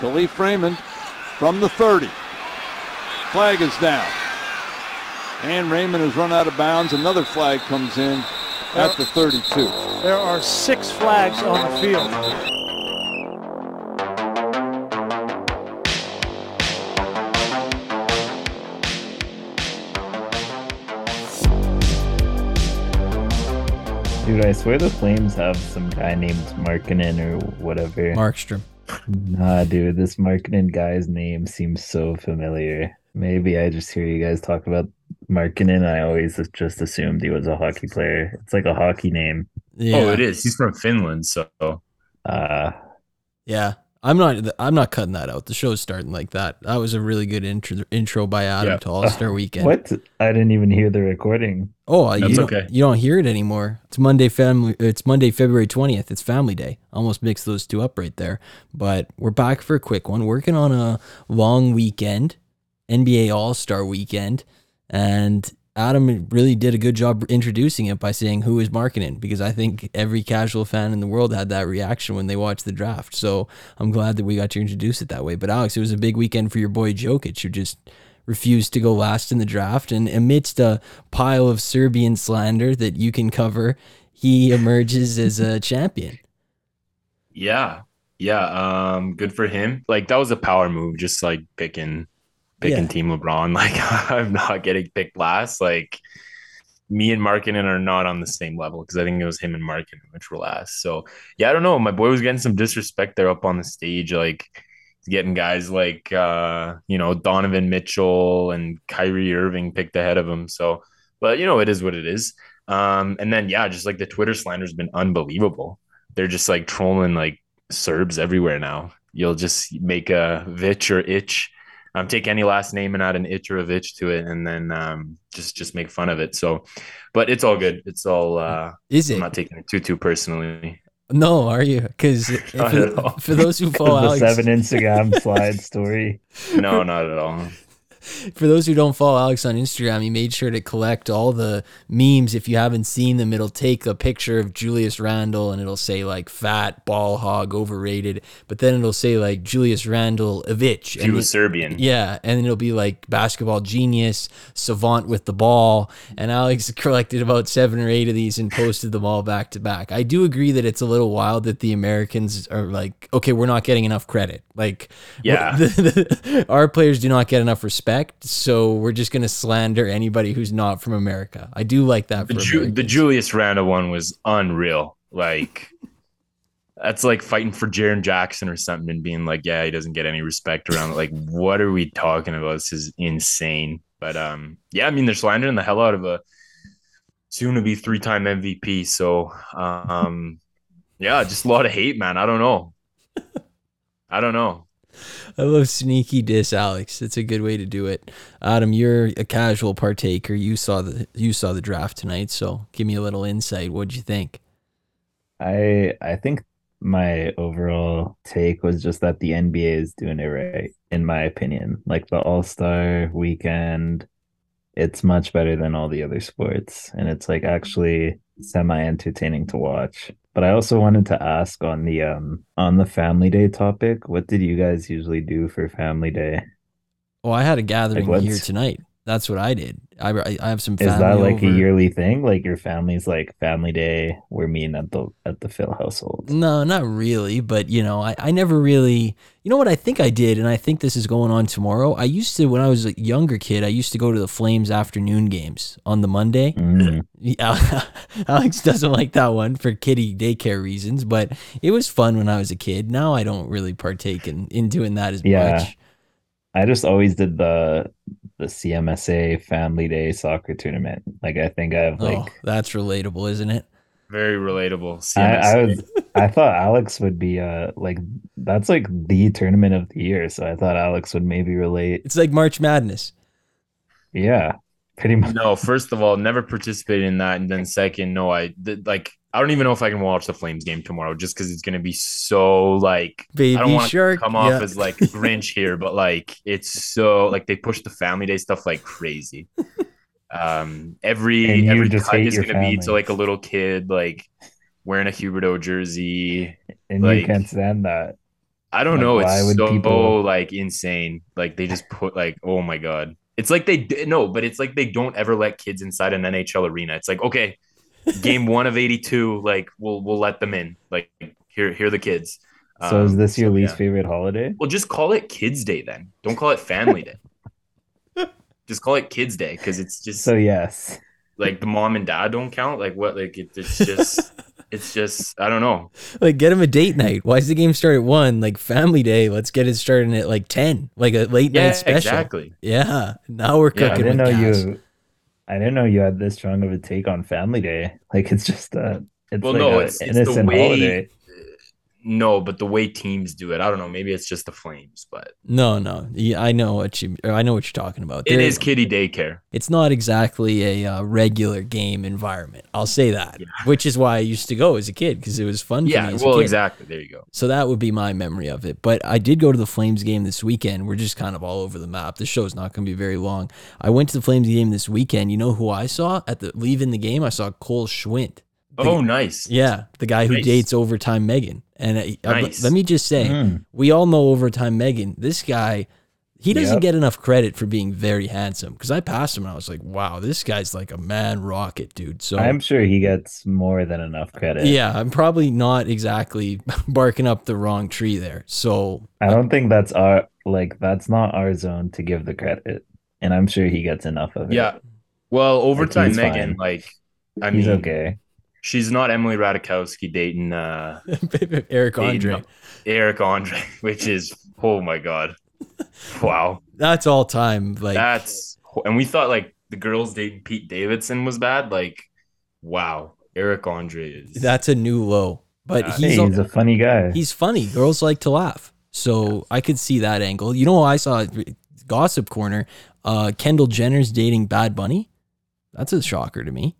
Kalif Raymond from the 30. Flag is down. And Raymond has run out of bounds. Another flag comes in at the 32. There are six flags on the field. Dude, I swear the Flames have some guy named Markkanen or whatever. Markstrom. Nah, dude, this Markkanen guy's name seems so familiar. Maybe I just hear you guys talk about Markkanen. I always just assumed he was a hockey player. It's like a hockey name. Yeah. Oh, it is. He's from Finland, so Uh, Yeah. I'm not I'm not cutting that out. The show's starting like that. That was a really good intro intro by Adam Yeah. to All Star Weekend. what? I didn't even hear the recording. Oh, That's you don't, okay. you don't hear it anymore. It's Monday family it's Monday February 20th. It's family day. Almost mixed those two up right there. But we're back for a quick one. Working on a long weekend, NBA All-Star weekend, and Adam really did a good job introducing it by saying who is Markkanen because I think every casual fan in the world had that reaction when they watched the draft. So I'm glad that we got to introduce it that way. But Alex, it was a big weekend for your boy Jokic, who just refused to go last in the draft. And amidst a pile of Serbian slander that you can cover, he emerges as a champion. yeah, yeah. Um, good for him. Like that was a power move, just like picking, picking Yeah. Team LeBron. Like I'm not getting picked last. Like me and Markkanen are not on the same level because I think it was him and Markkanen which were last. So yeah, I don't know. My boy was getting some disrespect there up on the stage, like getting guys like uh, you know Donovan Mitchell and Kyrie Irving picked ahead of him. So, but you know it is what it is. Um, and then yeah, just like the Twitter slander's been unbelievable. They're just like trolling like Serbs everywhere now. You'll just make a Vich or Itch. Um, take any last name and add an itch or a vitch to it, and then um, just just make fun of it. So, but it's all good. It's all. Uh, Is I'm not taking it too too personally. No, are you? Because Not at all. for, for those who follow the seven Instagram slide story. No, not at all. For those who don't follow Alex on Instagram, he made sure to collect all the memes. If you haven't seen them, it'll take a picture of Julius Randle and it'll say like fat, ball hog, overrated. But then it'll say like Julius Randle, Avich. He was Serbian. Yeah, and it'll be like basketball genius, savant with the ball. And Alex collected about seven or eight of these and posted them all back to back. I do agree that it's a little wild that the Americans are like, okay, we're not getting enough credit. Like, Yeah. the- the- our players do not get enough respect, so we're just gonna slander anybody who's not from America. I do like that. The, Ju- the Julius Randle one was unreal. Like that's like fighting for Jaren Jackson or something and being like, yeah, he doesn't get any respect around. Like, what are we talking about? This is insane. But um, yeah, I mean, they're slandering the hell out of a soon to be three time MVP. So um, yeah, just a lot of hate, man. I don't know. I don't know. I love sneaky diss, Alex. It's a good way to do it. Adam, you're a casual partaker. You saw the you saw the draft tonight, so give me a little insight. What'd you think? I I think my overall take was just that the NBA is doing it right, in my opinion. Like the All-Star weekend, it's much better than all the other sports, and it's like actually semi-entertaining to watch. But I also wanted to ask on the um on the Family Day topic, what did you guys usually do for Family Day? Oh, I had a gathering Like, here tonight. That's what I did. I, I have some Is that like over. a yearly thing? Like your family's like Family Day, we're meeting at the at the Phil household. No, not really, but you know, I, I never really you know what I think I did, and I think this is going on tomorrow. I used to when I was a younger kid, I used to go to the Flames afternoon games on the Monday. Mm. Alex doesn't like that one for kitty daycare reasons, but it was fun when I was a kid. Now I don't really partake in, in doing that as Yeah. much. I just always did the the CMSA Family Day soccer tournament. Like I think I have oh, like that's relatable, isn't it? Very relatable. I, I was I thought Alex would be uh like that's like the tournament of the year, so I thought Alex would maybe relate. It's like March Madness. Yeah, pretty much. No, first of all, never participated in that, and then second, no, I did, like. I don't even know if I can watch the Flames game tomorrow, just because it's gonna be so like. Baby I don't want to shark. come off yeah. as like Grinch here, but like it's so like they push the Family Day stuff like crazy. Um, every And you every just cut is gonna be to like a little kid like wearing a Huberdeau jersey. And like- you can't stand that. I don't Like, know. why It's would so people- like insane. Like they just put like, oh my god. It's like they no, but it's like they don't ever let kids inside an NHL arena. It's like okay, game one of eighty two. Like we'll we'll let them in. Like here here are the kids. So is Um, this your so, least yeah. favorite holiday? Well, just call it Kids Day then. Don't call it Family Day. just call it Kids Day because it's just So yes. like the mom and dad don't count. Like what? Like it, it's just it's just I don't know. Like, get him a date night. Why does the game start at one? Like family day. Let's get it started at like ten, like a late Yeah, night special. exactly. Yeah. Now we're Yeah, I I cooking didn't know with you I didn't know you had this strong of a take on Family Day. Like it's just a it's Well, like no, a it's, it's the innocent way. holiday. No, but the way teams do it, I don't know. Maybe it's just the Flames, but No, no. Yeah, I know what you. I know what you're talking about. it There- is kitty daycare. It's not exactly a uh, regular game environment. I'll say that. Yeah. Which is why I used to go as a kid because it was fun for Yeah, well, exactly. There you go. So that would be my memory of it. But I did go to the Flames game this weekend. We're just kind of all over the map. The show's not going to be very long. I went to the Flames game this weekend. You know who I saw at the leaving the game? I saw Cole Schwindt. Oh, nice. Yeah, the guy who Nice. dates overtime Megan. And I, I- let me just say, Mm. we all know overtime Megan. This guy, he doesn't Yep. get enough credit for being very handsome. Because I passed him and I was like, wow, this guy's like a man rocket, dude. So I'm sure he gets more than enough credit. yeah, I'm probably not exactly barking up the wrong tree there. So I don't think that's our like that's not our zone to give the credit. And I'm sure he gets enough of it. Yeah. Well, overtime he's Megan, fine. like, I he's mean, okay. She's not Emily Ratajkowski dating uh, Eric dating Andre, Eric Andre, which is oh my god, wow. that's all time. Like That's and we thought like the girls dating Pete Davidson was bad. Like, wow, Eric Andre is that's a new low. But Yeah. he's Hey, he's a funny guy. he's funny. Girls like to laugh. So I could see that angle. You know, I saw Gossip Corner. Uh, Kendall Jenner's dating Bad Bunny. That's a shocker to me.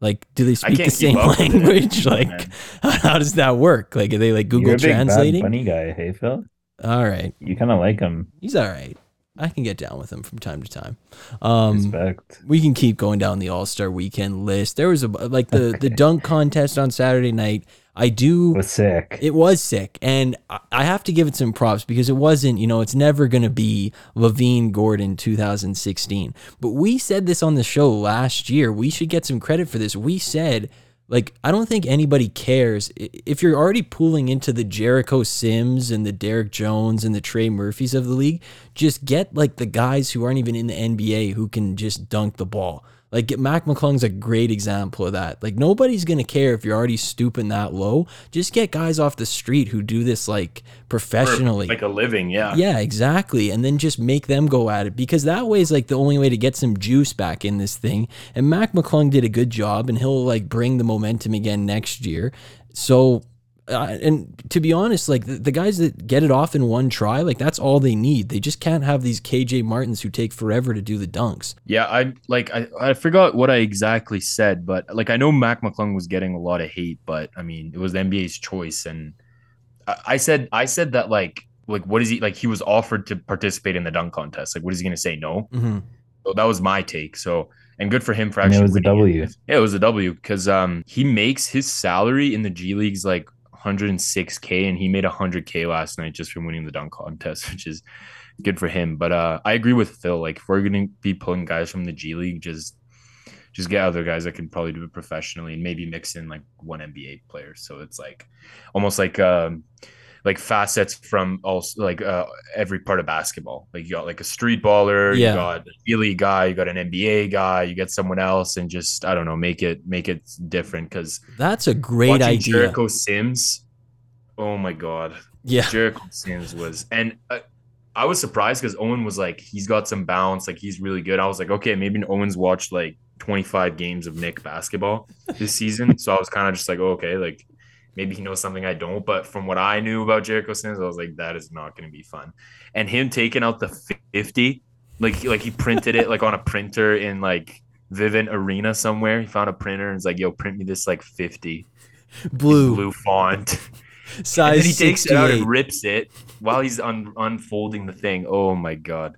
Like, do they speak the same up with it, language? man. Like, how does that work? Like, are they like Google You're a big Bad translating? Bunny guy, hey Phil. All right, You kind of like him. he's all right. I can get down with him from time to time. Um, Respect. we can keep going down the All Star Weekend list. There was a like the the dunk contest on Saturday night. I do. It Was sick. It was sick, and I- have to give it some props because it wasn't. You know, it's never going to be LaVine Gordon 2016. But we said this on the show last year. We should get some credit for this. We said. Like, I don't think anybody cares if you're already pulling into the Jericho Sims and the Derrick Jones and the Trey Murphys of the league. Just get like the guys who aren't even in the NBA who can just dunk the ball. Like Mac McClung's a great example of that. Like nobody's gonna care if you're already stooping that low. Just get guys off the street who do this like professionally. like a living. Yeah, yeah, exactly. And then just make them go at it because that way is like the only way to get some juice back in this thing. And Mac McClung did a good job and he'll like bring the momentum again next year. So uh, and to be honest, like the, the guys that get it off in one try, like that's all they need. They just can't have these KJ Martins who take forever to do the dunks. Yeah, I like I, I forgot what I exactly said, but like I know Mac McClung was getting a lot of hate, but I mean it was the NBA's choice, and I, I said I said that like like what is he like he was offered to participate in the dunk contest, like what is he gonna say no? hmm So that was my take. So and good for him for And it actually was a winning W. Yeah, it was a W because um he makes his salary in the G League's like 106k, and he made 100k last night just from winning the dunk contest, which is good for him. But uh I agree with Phil. Like if we're gonna be pulling guys from the G League, just just get other guys that can probably do it professionally and maybe mix in like one NBA player. So it's like almost like um like facets from also like uh every part of basketball. Like you got like a street baller, Yeah. you got a League guy, you got an NBA guy, you get someone else and just I don't know, make it make it different because That's a great idea. Jericho Sims, oh my god. Yeah. Jericho Sims was, and uh, I was surprised because Owen was like, he's got some bounce, like he's really good. I was like, okay, maybe Owen's watched like 25 games of Knick basketball this season, so I was kind of just like, oh, okay, like maybe he knows something I don't. But from what I knew about Jericho Sims, I was like, that is not going to be fun. And him taking out the 50, like like he printed it like on a printer in like Vivint Arena somewhere. He found a printer and was like, yo, print me this like 50 Blue, blue font. and size then he takes it out and rips it while he's un- unfolding the thing. Oh my god,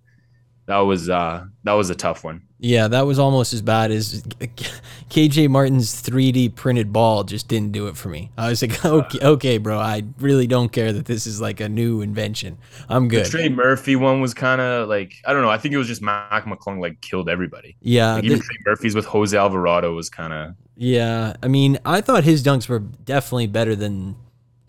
that was uh that was a tough one. Yeah, that was almost as bad as KJ Martin's 3D printed ball just didn't do it for me. I was like, okay, okay, bro, I really don't care that this is like a new invention. I'm good. The. Trey Murphy one was kind of like I don't know. I think it was just Mac McClung like killed everybody. Yeah, Like the- even Trey Murphy's with Jose Alvarado was kind of yeah. I mean, I thought his dunks were definitely better than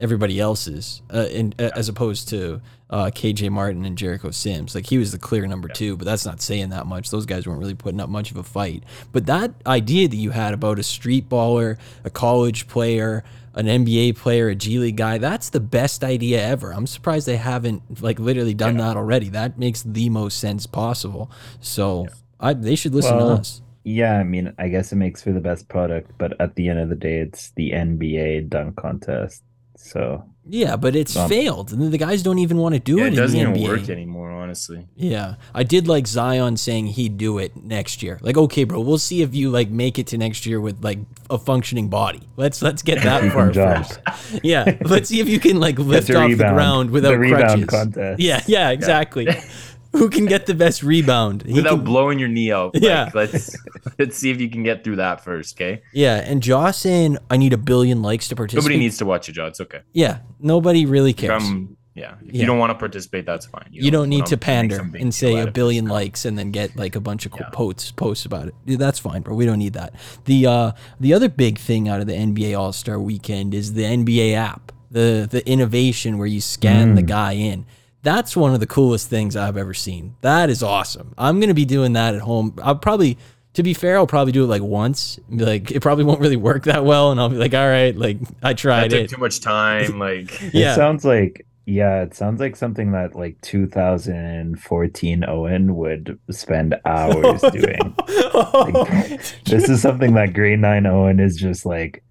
everybody else's, uh, in, uh, as opposed to uh, KJ Martin and Jericho Sims. Like he was the clear number two, but that's not saying that much. Those guys weren't really putting up much of a fight. But that idea that you had about a street baller, a college player, an NBA player, a G League guy, that's the best idea ever. I'm surprised they haven't like literally done that already. That makes the most sense possible. So I, they should listen Well, to us. Yeah, I mean, I guess it makes for the best product, but at the end of the day, it's the NBA dunk contest. So Yeah, but it's Um, failed. And the guys don't even want to do yeah, it, it doesn't even NBA. work anymore, honestly. Yeah, I did like Zion saying he'd do it next year. Like, okay, bro, we'll see if you like make it to next year with like a functioning body. Let's let's get that You far can jump. first. Yeah, let's see if you can like lift off the ground without The rebound crutches. contest. Yeah, yeah, exactly. Who can get the best rebound? He Without can- blowing your knee out. Like, Yeah. let's let's see if you can get through that first, okay? yeah, and saying I need a billion likes to participate. Nobody needs to watch you, jaw. It's okay. Yeah, nobody really cares. Come, yeah. If Yeah. you don't want to participate, that's fine. you don't need to pander and say a billion likes and then get like a bunch of Yeah. posts posts about it. Dude, that's fine, bro. We don't need that. The uh the other big thing out of the NBA All Star Weekend is the NBA app, the the innovation where you scan the guy in. That's one of the coolest things I've ever seen. That is awesome. I'm gonna be doing that at home. I'll probably. To be fair, I'll probably do it like once. Like it probably won't really work that well, and I'll be like, "All right, like I That tried took it." too much time. Like Yeah. it sounds like yeah, it sounds like something that like 2014 Owen would spend hours oh, doing. This is something that grade nine Owen is just like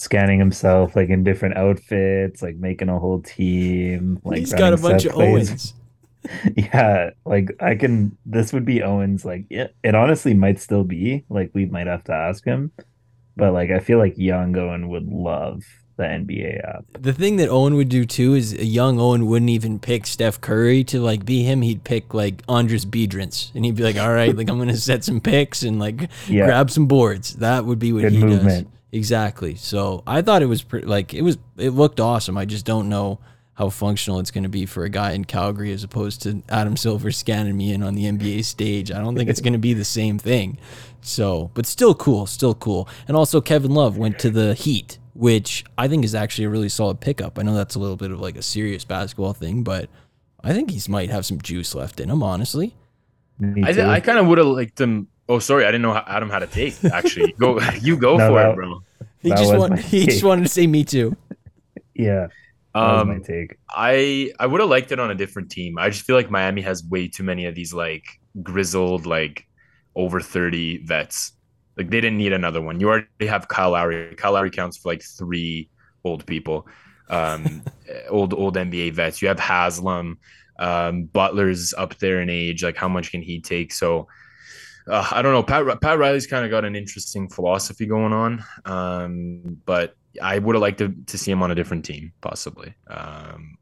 scanning himself like in different outfits, like making a whole team. Like He's got a bunch of plays. Owens. Yeah, like I can. This would be Owens. Like it, it honestly might still be. Like we might have to ask him, but like I feel like young Owen would love the NBA app. The thing that Owen would do too is a young Owen wouldn't even pick Steph Curry to like be him. He'd pick like Andris Biedrins, and he'd be like, "All right, like I'm gonna set some picks and like Yeah. grab some boards." That would be what Good he movement. does. Exactly. So I thought it was pretty, like it was. It looked awesome. I just don't know how functional it's going to be for a guy in Calgary as opposed to Adam Silver scanning me in on the NBA stage. I don't think it's going to be the same thing. So, but still cool, still cool. And also Kevin Love went to the Heat, which I think is actually a really solid pickup. I know that's a little bit of like a serious basketball thing, but I think he's might have some juice left in him, honestly. I, too. I kind of would have liked him. Oh, sorry, I didn't know how Adam had a take. Actually, go you go No, for that- it, bro. He just want, he just wanted to say me too. yeah, that was my Um, take. I I would have liked it on a different team. I just feel like Miami has way too many of these like grizzled, like over thirty vets. Like they didn't need another one. You already have Kyle Lowry. Kyle Lowry counts for like three old people, um, old old NBA vets. You have Haslem, um, Butler's up there in age. Like how much can he take? So. Uh, I don't know. Pat Pat Riley's kind of got an interesting philosophy going on, um, but I would have liked to, to see him on a different team, possibly. Um,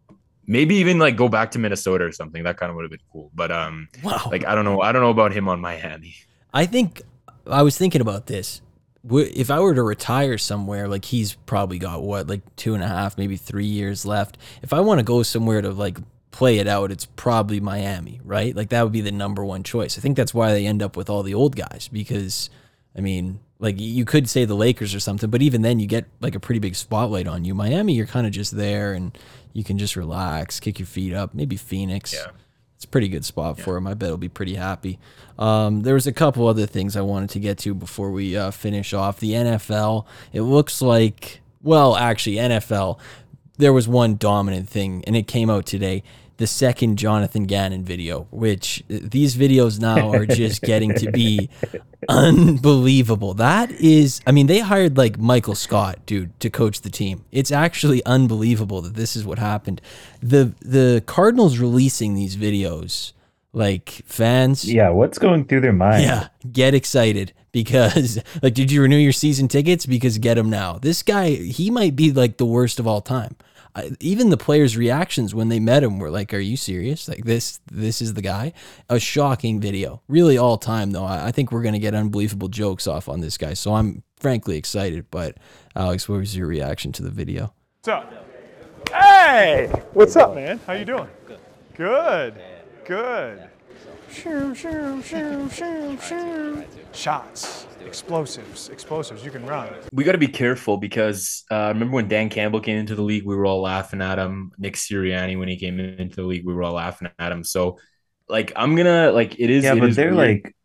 maybe even like go back to Minnesota or something. That kind of would have been cool. But um, Wow. like I don't know. I don't know about him on Miami. I think I was thinking about this. If I were to retire somewhere, like he's probably got what, like two and a half, maybe three years left. If I want to go somewhere to like play it out, it's probably Miami, right? Like that would be the number one choice. I think that's why they end up with all the old guys because, I mean, like you could say the Lakers or something, but even then you get like a pretty big spotlight on you. Miami, you're kind of just there and you can just relax, kick your feet up. Maybe Phoenix. Yeah. It's a pretty good spot for him. I bet he'll be pretty happy. Um, there was a couple other things I wanted to get to before we uh, finish off. The NFL, it looks like, well, actually, NFL, there was one dominant thing, and it came out today. The second Jonathan Gannon video, which these videos now are just getting to be unbelievable. That is, I mean, they hired like Michael Scott, dude, to coach the team. It's actually unbelievable that this is what happened. The the Cardinals releasing these videos, like fans, Yeah, what's going through their mind? yeah, get excited because like, did you renew your season tickets? Because get them now. This guy, he might be like the worst of all time. I, even the players' reactions when they met him were like, "Are you serious? Like this? This is the guy?" A shocking video, really all time though. I, I think we're gonna get unbelievable jokes off on this guy, so I'm frankly excited. But Alex, what was your reaction to the video? What's up? Hey! What's up, man? How you doing? Good. Good. Shoo, shoo, shoo, shoo, shoo. Shots, explosives, explosives. You can run. we got to be careful because uh, remember when Dan Campbell came into the league, we were all laughing at him. Nick Sirianni, when he came into the league, we were all laughing at him. So, like, I'm gonna like it is. yeah, it but is they're weird. like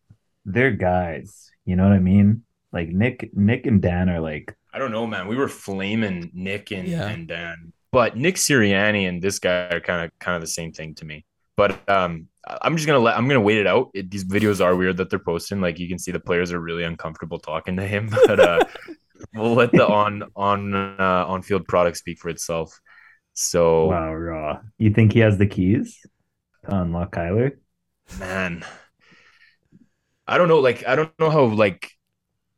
they're guys. You know what I mean? Like Nick, Nick and Dan are like I don't know, man. We were flaming Nick and, Yeah. and Dan, but Nick Sirianni and this guy are kind of kind of the same thing to me. But um, I'm just gonna let I'm gonna wait it out. It, these videos are weird that they're posting. Like you can see, the players are really uncomfortable talking to him. But uh, we'll let the on on uh, on field product speak for itself. So wow, raw. You think he has the keys to unlock Kyler? man, I don't know. Like I don't know how like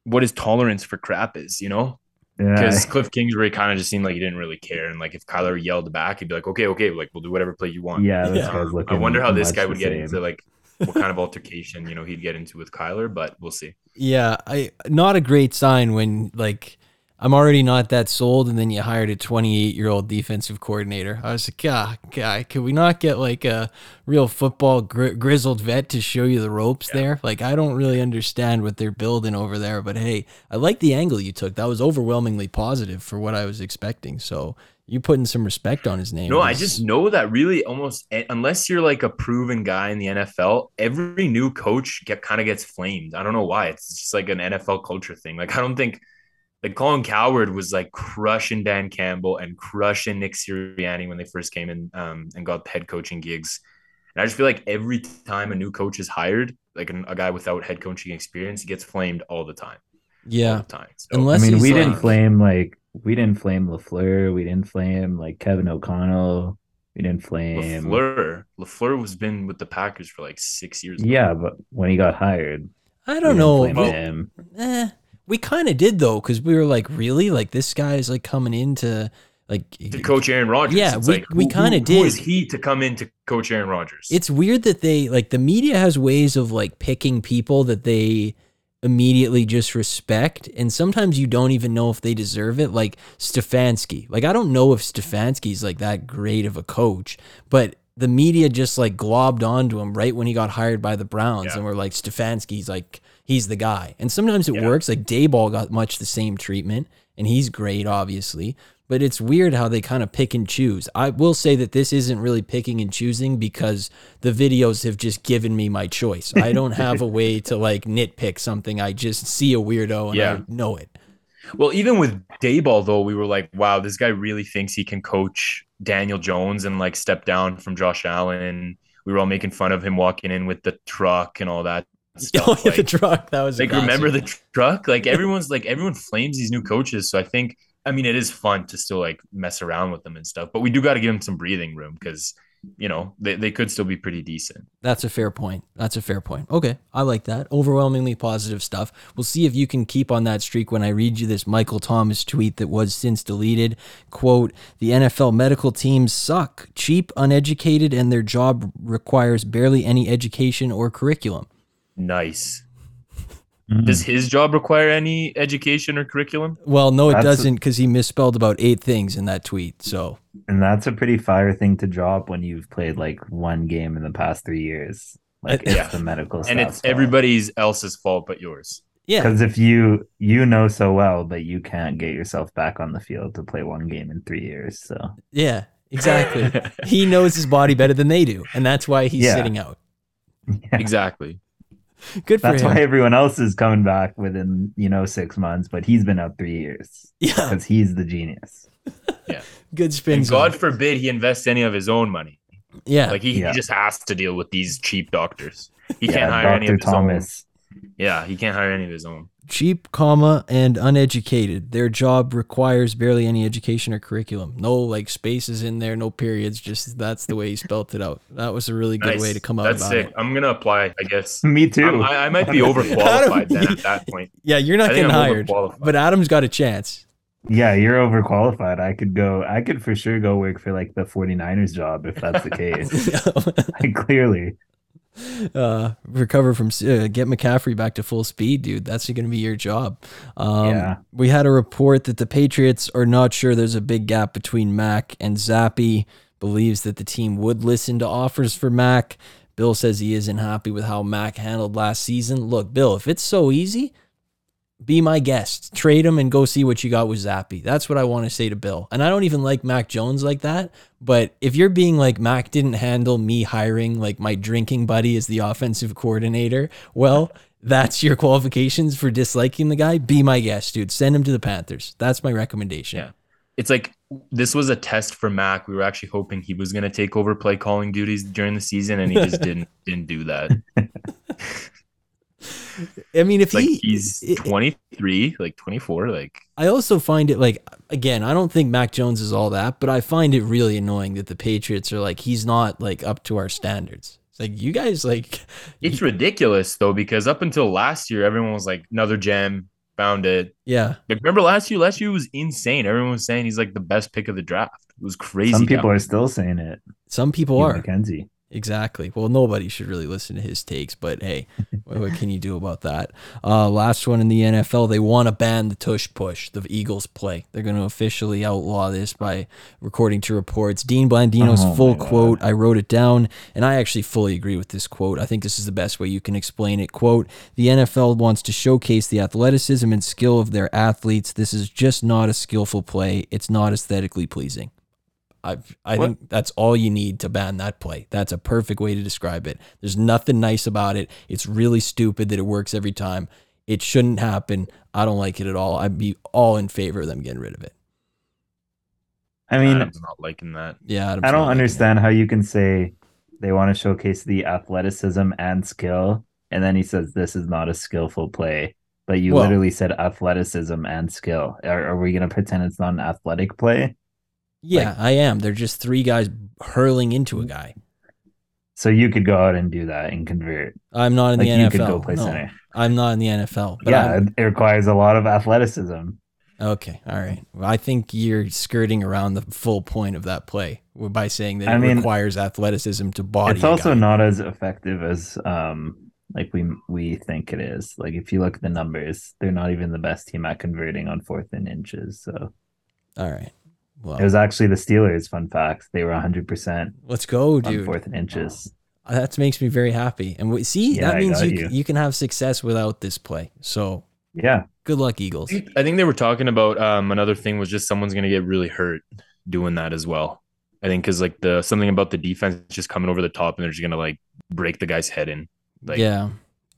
what his tolerance for crap is. You know, Yeah, because Kliff Kingsbury kind of just seemed like he didn't really care, and like if Kyler yelled back, he'd be like, "Okay, okay, like we'll do whatever play you want." yeah. This Yeah. guy's I looking. wonder how this guy would get same. into like what kind of altercation you know he'd get into with Kyler, but we'll see. Yeah, I not a great sign when like I'm already not that sold, and then you hired a 28 year old defensive coordinator. I was like, God, guy, could we not get like a real football gri- grizzled vet to show you the ropes there? Like, I don't really understand what they're building over there, but hey, I like the angle you took. That was overwhelmingly positive for what I was expecting. So you putting some respect on his name. No, I just know that really almost eh, unless you're like a proven guy in the NFL, every new coach get kind of gets flamed. I don't know why. It's just like an NFL culture thing. Like I don't think like Colin Cowherd was like crushing Dan Campbell and crushing Nick Sirianni when they first came in um, and got head coaching gigs. And I just feel like every time a new coach is hired, like a, a guy without head coaching experience, he gets flamed all the time. All yeah. the time. So, I mean, we like, didn't flame like we didn't flame LaFleur. We didn't flame like Kevin O'Connell. We didn't flame. LaFleur, LaFleur was been with the Packers for like six years. now. Yeah, but when he got hired, I don't didn't know. flame We- him. Eh, we kind of did though, because we were like, really, like this guy is like coming into like to coach Aaron Rodgers. Yeah, It's we- like, we kinda did. Who is he to come in to coach Aaron Rodgers? It's weird that they like the media has ways of like picking people that they immediately just respect, and sometimes you don't even know if they deserve it. Like Stefanski, like I don't know if Stefanski's like that great of a coach, but the media just like globbed onto him right when he got hired by the Browns, Yeah. and we're like Stefanski's like he's the guy, and sometimes it Yeah. works. Like Daboll got much the same treatment, and he's great, obviously. But it's weird how they kind of pick and choose. I will say that this isn't really picking and choosing because the videos have just given me my choice. I don't have a way to like nitpick something. I just see a weirdo and Yeah. I know it. well, even with Daboll though, we were like, wow, this guy really thinks he can coach Daniel Jones and like step down from Josh Allen. We were all making fun of him walking in with the truck and all that stuff. Oh, yeah, the truck. That was like classic. remember the truck like everyone's like everyone flames these new coaches so i think i mean it is fun to still like mess around with them and stuff but we do got to give them some breathing room because you know they, they could still be pretty decent That's a fair point. That's a fair point. Okay, I like that. Overwhelmingly positive stuff. We'll see if you can keep on that streak when I read you this Michael Thomas tweet that was since deleted. Quote, the NFL medical teams suck, cheap, uneducated, and their job requires barely any education or curriculum. Nice Mm. does his job require any education or curriculum Well, no, it That's doesn't because he misspelled about eight things in that tweet. So, And that's a pretty fire thing to drop when you've played like one game in the past three years. Like it's Yeah. the medical stuff. and it's staff's fault. everybody's else's fault but yours yeah. Because if you you know so well, but you can't get yourself back on the field to play one game in three years, so Yeah, exactly. he knows his body better than they do. And that's why he's Yeah. sitting out. exactly Good for that's him. why everyone else is coming back within you know six months, but he's been out three years yeah, because he's the genius. Yeah. Good spin and zone. god forbid he invests any of his own money Yeah. like he, Yeah. he just has to deal with these cheap doctors he yeah, can't hire any of his own Thomas. Yeah he can't hire any of his own cheap, comma, and uneducated. Their job requires barely any education or curriculum. No like spaces in there, no periods. Just that's the way he spelt it out. That was a really good Nice. way to come out That's sick. it. I'm gonna apply, I guess. Me too. I'm- I, I might be overqualified then at that point. Yeah, you're not getting hired, but Adam's got a chance. Yeah, you're overqualified. I could go, I could for sure go work for like the 49ers job if that's the case. like, clearly. uh, recover from uh, get McCaffrey back to full speed, dude. That's going to be your job. Um, Yeah. We had a report that the Patriots are not sure there's a big gap between Mac and Zappe. Believes that the team would listen to offers for Mac. Bill says he isn't happy with how Mac handled last season. Look, Bill, if it's so easy, be my guest. Trade him and go see what you got with Zappe. That's what I want to say to Bill. And I don't even like Mac Jones like that. But if you're being like Mac didn't handle me hiring like my drinking buddy as the offensive coordinator, well, that's your qualifications for disliking the guy. Be my guest, dude. Send him to the Panthers. That's my recommendation. Yeah. It's like this was a test for Mac. We were actually hoping he was going to take over play calling duties during the season, and he just didn't didn't do that. I mean, if Like he he's it- 23, like 24, like I also find it like again, I don't think Mac Jones is all that, but I find it really annoying that the Patriots are like he's not like up to our standards. It's like you guys like it's ridiculous though because up until last year, everyone was like another gem, found it. yeah, Like remember last year? Last year was insane. Everyone was saying he's like the best pick of the draft. It was crazy. Some people are still saying it. some people Hugh are. Mackenzie. Exactly. Well, nobody should really listen to his takes, but hey, what, what can you do about that? Uh, last one in the NFL, they want to ban the tush push, the Eagles play. They're going to officially outlaw this by recording to reports. Dean Blandino's Oh, full my God. quote, I wrote it down, and I actually fully agree with this quote. I think this is the best way you can explain it. Quote, the NFL wants to showcase the athleticism and skill of their athletes. This is just not a skillful play. It's not aesthetically pleasing. I I What? think that's all you need to ban that play. That's a perfect way to describe it. There's nothing nice about it. It's really stupid that it works every time. It shouldn't happen. I don't like it at all. I'd be all in favor of them getting rid of it. I mean, Adam's not liking that. Yeah, Adam's I don't understand how you can say they want to showcase the athleticism and skill, and then he says this is not a skillful play. But you Well- literally said athleticism and skill. Are, are we going to pretend it's not an athletic play? Yeah, I am. They're just three guys hurling into a guy. So you could go out and do that and convert. I'm not in Like the you NFL. could go play No, center. I'm not in the NFL. But yeah, I'm- it requires a lot of athleticism. okay, all right. Well, I think you're skirting around the full point of that play by saying that I it mean, requires athleticism to body. it's also not as effective as um like we we think it is. Like if you look at the numbers, they're not even the best team at converting on fourth and inches. So all right. Well, it was actually the Steelers. Fun fact: they were 100 percent let's go, on dude. fourth and inches. That makes me very happy. And we, see, Yeah, that means you, you. you can have success without this play. So Yeah, good luck, Eagles. I think- I think they were talking about um, another thing was just someone's gonna get really hurt doing that as well. I think because like the something about the defense just coming over the top and they're just gonna like break the guy's head in. Like yeah.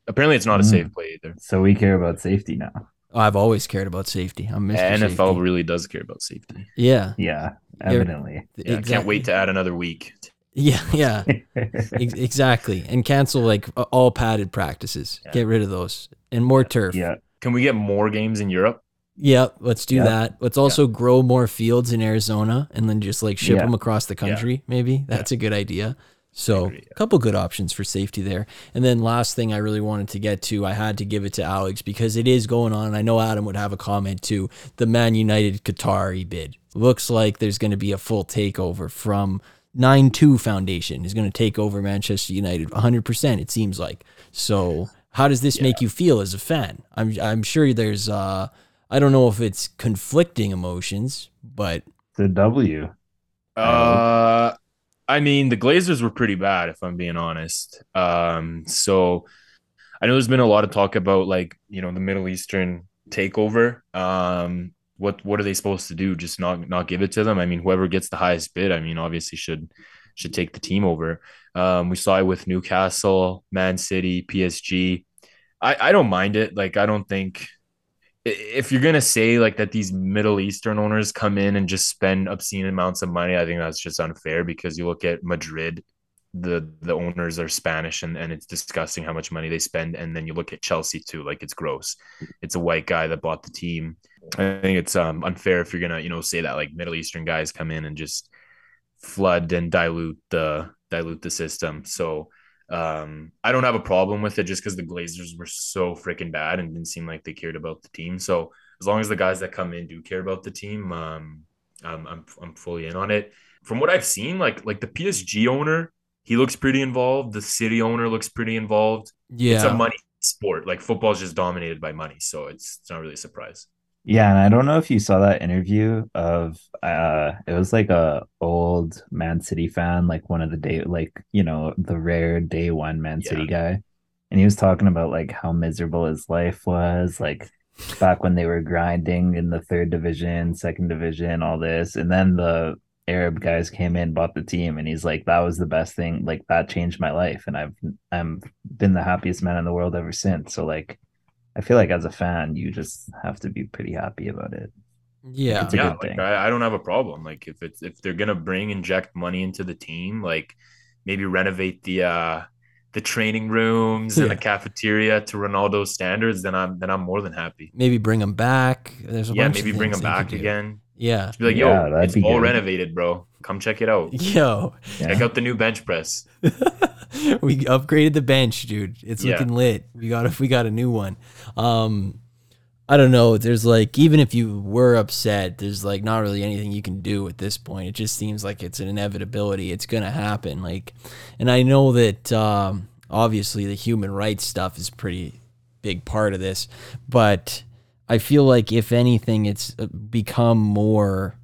apparently it's not a Mm. safe play either. so we care about safety now. Oh, I've always cared about safety. I'm Mr. NFL Safety. really does care about safety. Yeah. Yeah, evidently. Yeah, I can't wait to add another week. Yeah, yeah. Ex- exactly. And cancel like all padded practices. Yeah. Get rid of those. And more turf. yeah, Can we get more games in Europe? Yeah, let's do Yeah. that. Let's also grow more fields in Arizona and then just like ship Yeah. them across the country, maybe. That's a good idea. So, agree, yeah. a couple good options for safety there. And then last thing I really wanted to get to, I had to give it to Alex because it is going on. I know Adam would have a comment too. The Man United Qatari bid looks like there's going to be a full takeover from 9 2 Foundation is going to take over Manchester United 100%, it seems like. So, how does this make you feel as a fan? I'm, I'm sure there's, uh, I don't know if it's conflicting emotions, but the W. Uh, I mean, the Glazers were pretty bad, if I'm being honest. Um, so I know there's been a lot of talk about like you know the Middle Eastern takeover. Um, what what are they supposed to do? Just not not give it to them? I mean, whoever gets the highest bid, I mean, obviously should should take the team over. Um, we saw it with Newcastle, Man City, PSG. I I don't mind it. Like I don't think if you're gonna say like that these Middle Eastern owners come in and just spend obscene amounts of money, I think that's just unfair because you look at Madrid, the the owners are Spanish and, and it's disgusting how much money they spend. And then you look at Chelsea too, like it's gross. It's a white guy that bought the team. I think it's um unfair if you're gonna, you know, say that like Middle Eastern guys come in and just flood and dilute the dilute the system. So um, I don't have a problem with it just because the Glazers were so freaking bad and didn't seem like they cared about the team. So as long as the guys that come in do care about the team, um, I'm I'm I'm fully in on it. From what I've seen, like like the PSG owner, he looks pretty involved. The city owner looks pretty involved. Yeah. It's a money sport. Like football is just dominated by money, so it's it's not really a surprise. Yeah, and I don't know if you saw that interview of uh it was like a old Man City fan, like one of the day like, you know, the rare day one Man Yeah. City guy. And he was talking about like how miserable his life was, like back when they were grinding in the third division, second division, all this. And then the Arab guys came in, bought the team, and he's like, that was the best thing. Like that changed my life. And I've I'm been the happiest man in the world ever since. So like I feel like as a fan, you just have to be pretty happy about it. Yeah. It's yeah, like. I, I don't have a problem. Like if it's if they're gonna bring inject money into the team, like maybe renovate the uh the training rooms and the cafeteria to Ronaldo's standards, then I'm then I'm more than happy. Maybe bring them back. There's a Yeah, bunch of maybe bring things them back again. Yeah. Just be like, yo, that'd it's all good. renovated, bro. Come check it out. Yo. Check Yeah. out the new bench press. we upgraded the bench, dude. It's Yeah. looking lit. We got a, we got a new one. Um I don't know. There's like even if you were upset, there's like not really anything you can do at this point. It just seems like it's an inevitability. It's gonna happen. Like, and I know that um, obviously the human rights stuff is pretty big part of this, but I feel like if anything, it's uh, become more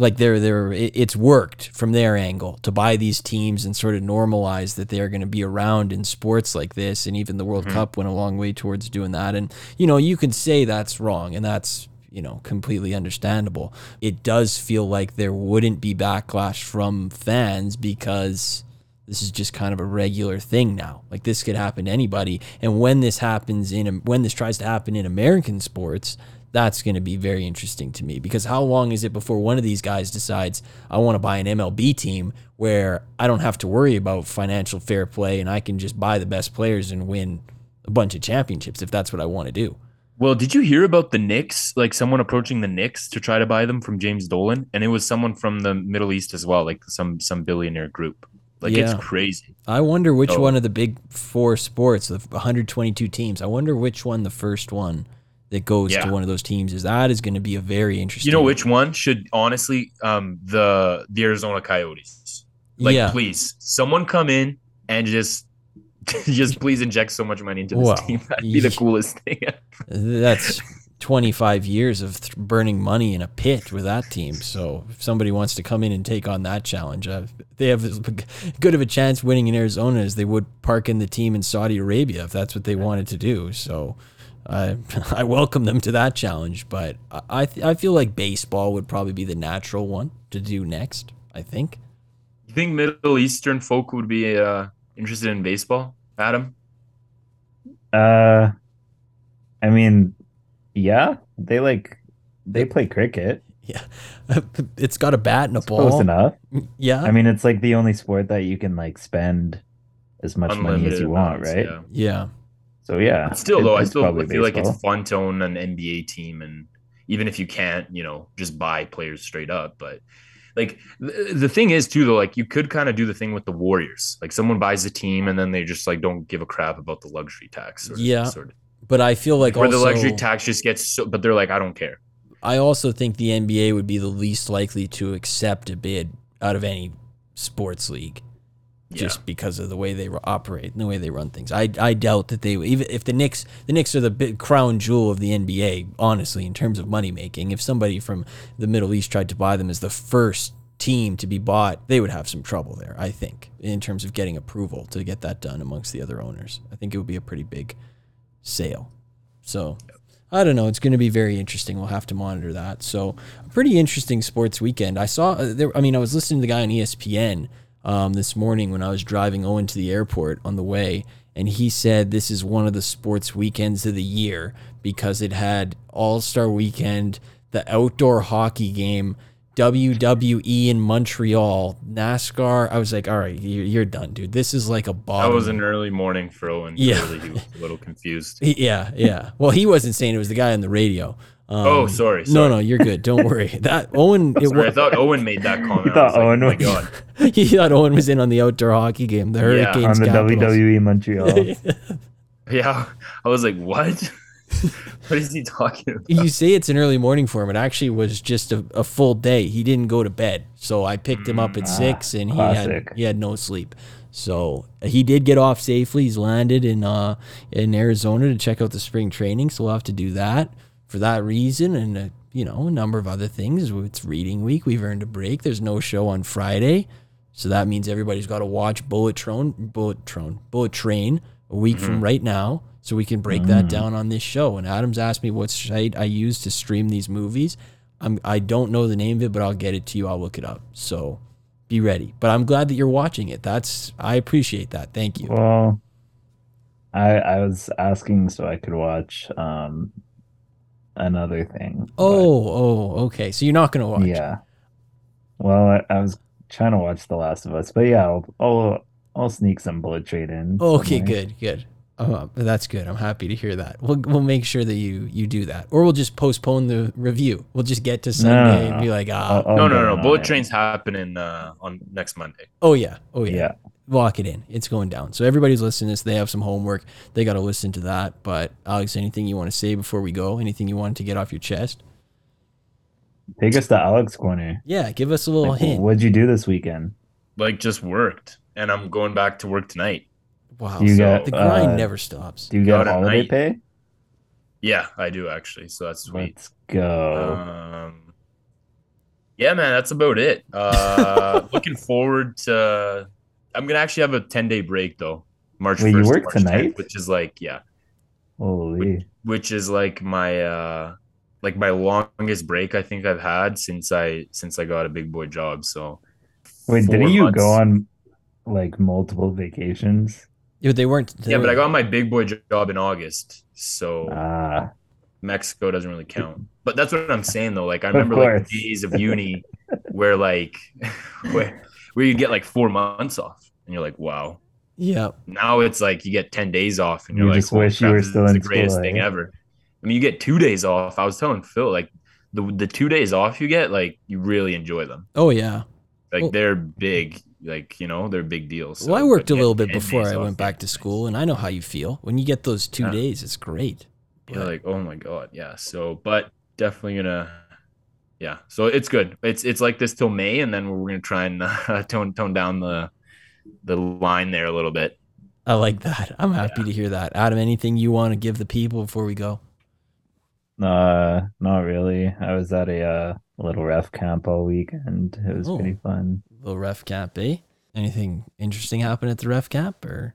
like they're they're it's worked from their angle to buy these teams and sort of normalize that they're going to be around in sports like this and even the World mm-hmm. Cup went a long way towards doing that. And you know you can say that's wrong and that's you know completely understandable. It does feel like there wouldn't be backlash from fans because this is just kind of a regular thing now. Like this could happen to anybody. And when this happens in when this tries to happen in American sports that's going to be very interesting to me because how long is it before one of these guys decides I want to buy an MLB team where I don't have to worry about financial fair play and I can just buy the best players and win a bunch of championships if that's what I want to do. Well, did you hear about the Knicks? Like someone approaching the Knicks to try to buy them from James Dolan, and it was someone from the Middle East as well, like some some billionaire group. Like Yeah. it's crazy. I wonder which So- one of the big four sports, the 122 teams, I wonder which one the first one that goes Yeah. to one of those teams is. That is going to be a very interesting. You know which one should honestly um the the Arizona Coyotes. Like yeah. please, someone come in and just just please inject so much money into this team. That'd be the coolest thing. That's 25 years of th- burning money in a pit with that team. So if somebody wants to come in and take on that challenge, uh, they have as good of a chance winning in Arizona as they would park in the team in Saudi Arabia if that's what they wanted to do. So I I welcome them to that challenge. But I I, th- I feel like baseball would probably be the natural one to do next. I think. You think Middle Eastern folk would be uh interested in baseball, Adam? Uh I mean, yeah, they like they play cricket. Yeah, it's got a bat and a ball. Close enough. Yeah, I mean, it's like the only sport that you can like spend as much money as Unlimited you want, amounts, right? yeah. yeah. So yeah. But still, it- though, I still probably feel like it's fun to own an NBA team, and even if you can't, you know, just buy players straight up. But like the, the thing is, too, though, like you could kind of do the thing with the Warriors. Like someone buys a team, and then they just like don't give a crap about the luxury tax. Sort of, Yeah. sort of. But I feel like where also, the luxury tax just gets so, but they're like, I don't care. I also think the NBA would be the least likely to accept a bid out of any sports league, just because of the way they operate and the way they run things. I, I doubt that they would- even if the Knicks the Knicks are the big crown jewel of the NBA. Honestly, in terms of money making, if somebody from the Middle East tried to buy them as the first team to be bought, they would have some trouble there. I think in terms of getting approval to get that done amongst the other owners. I think it would be a pretty big sale. So I don't know. It's going to be very interesting. We'll have to monitor that. So a pretty interesting sports weekend. I saw uh, there. I mean, I was listening to the guy on ESPN um, this morning when I was driving Owen to the airport on the way, and he said this is one of the sports weekends of the year because it had All Star Weekend, the outdoor hockey game. WWE in Montreal, NASCAR. I was like, all right, you're, you're done, dude. This is like a That bottom. was an early morning for Owen. Yeah. Clearly he was a little confused. Yeah, yeah. Well, he wasn't saying it was the guy on the radio. Um, Oh, sorry, No, sorry. no, you're good. Don't worry. That Owen, it, Sorry, I thought Owen made that comment. You thought was like, Owen oh my god. he thought Owen was in on the outdoor hockey game, the Yeah, Hurricanes on the Capitals. WWE Montreal. Yeah, I was like, what? what is he talking about? you say it's an early morning for him. It actually was just a, a full day. He didn't go to bed, so I picked him up at six, and he had he had no sleep. So he did get off safely. He's landed in uh in Arizona to check out the spring training. So we'll have to do that for that reason, and uh, you know a number of other things. It's reading week. We've earned a break. There's no show on Friday, so that means everybody's got to watch Bullet Train, Bullet Train, Bullet Train a week from right now, so we can break that down on this show. And Adams asked me what site I use to stream these movies. I'm I don't know the name of it, but I'll get it to you. I'll look it up. So be ready. But I'm glad that you're watching it. That's I appreciate that. Thank you. Well, I I was asking so I could watch um another thing. but Oh, oh, okay. So you're not gonna watch. yeah. Well, I, I was trying to watch The Last of Us, but yeah, I'll I'll, I'll sneak some Bullet Train in. Oh, okay, somewhere. good, good. Oh, that's good. I'm happy to hear that. We'll we'll make sure that you you do that, or we'll just postpone the review. We'll just get to Sunday and be like, ah, I'll- I'll no, get no, no. on Bullet train's happening uh, on next Monday. oh yeah, oh yeah. Yeah. Lock it in. It's going down. So everybody's listening to this. They have some homework. They got to listen to that. But Aleks, anything you want to say before we go? Anything you wanted to get off your chest? Take us to Aleks Corner. Yeah, give us a little Like, hint. what'd you do this weekend? Like just worked, and I'm going back to work tonight. Wow, You so- got the grind uh, never stops. Do you Got get a holiday night. pay? Yeah, I do actually. So that's sweet. Let's go. Um, yeah, man, that's about it. Uh, looking forward to. I'm gonna actually have a 10 day break though. March Wait, you 1st, to work March tonight? 10th, which is like yeah, Holy. which is like my uh like my longest break I think I've had since I since I got a big boy job. So Wait, didn't you months. go on like multiple vacations? Yeah, they weren't. They Yeah, but I got my big boy job in August, so Ah, Mexico doesn't really count. But that's what I'm saying though. Like I remember like the days of uni where like where where you get like four months off and you're like, wow. Yeah, Now it's like you get 10 days off and you're You like, just "Holy wish you were still in still the greatest school, thing eh? ever. I mean, you get two days off. I was telling Phil, like the the two days off you get, like you really enjoy them. Oh yeah. Like Well- they're big, like you know, they're big deals. well, I worked but a little get bit before I went back to school, and I know how you feel when you get those two Yeah. days. It's great. You're like, oh my god, yeah. So, but definitely gonna, yeah. So it's good. It's it's like this till May, and then we're gonna try and uh, tone tone down the the line there a little bit. I like that. I'm happy to hear that. Adam, anything you want to give the people before we go? uh, not really. I was at a uh, little ref camp all weekend. It was Oh. pretty fun. little ref camp, eh? Anything interesting happen at the ref camp or?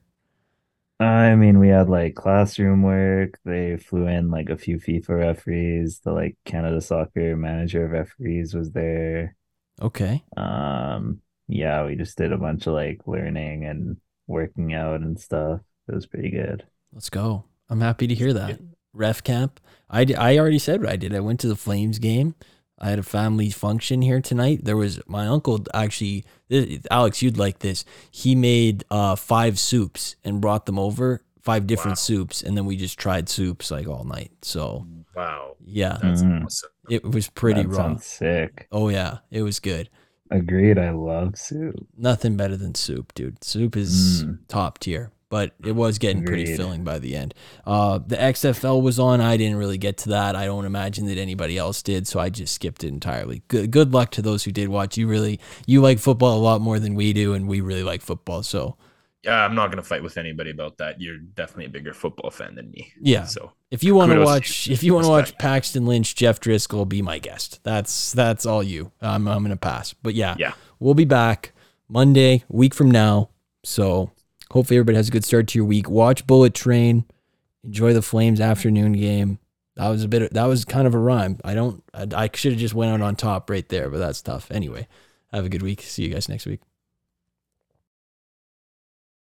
I mean, we had like classroom work. They flew in like a few FIFA referees. The like Canada Soccer manager of referees was there. Okay. Um, yeah, we just did a bunch of like learning and working out and stuff. It was pretty good. Let's go. I'm happy to hear that. Ref camp. I, d- I already said what I did. I went to the Flames game. I had a family function here tonight. There was my uncle actually, Aleks, you'd like this. He made uh, five soups and brought them over, five different Wow. soups, and then we just tried soups like all night. So Wow, yeah, that's Mm. awesome. it was pretty That raw. sick. Oh yeah, it was good. Agreed. I love soup. Nothing better than soup, dude. Soup is Mm. top tier, but it was getting pretty filling by the end. Uh, the XFL was on. I didn't really get to that. I don't imagine that anybody else did, so I just skipped it entirely. Good, good luck to those who did watch. You really, you like football a lot more than we do, and we really like football. So Yeah, I'm not gonna fight with anybody about that. You're definitely a bigger football fan than me. Yeah. So if you want to watch, if you want to watch Paxton Lynch, Jeff Driskel, be my guest. That's that's all you. I'm I'm gonna pass. But yeah, yeah, We'll be back Monday, week from now. So hopefully everybody has a good start to your week. Watch Bullet Train. Enjoy the Flames afternoon game. That was a bit. Of, that was kind of a rhyme. I don't. I, I should have just went out on top right there, but that's tough. Anyway, have a good week. See you guys next week.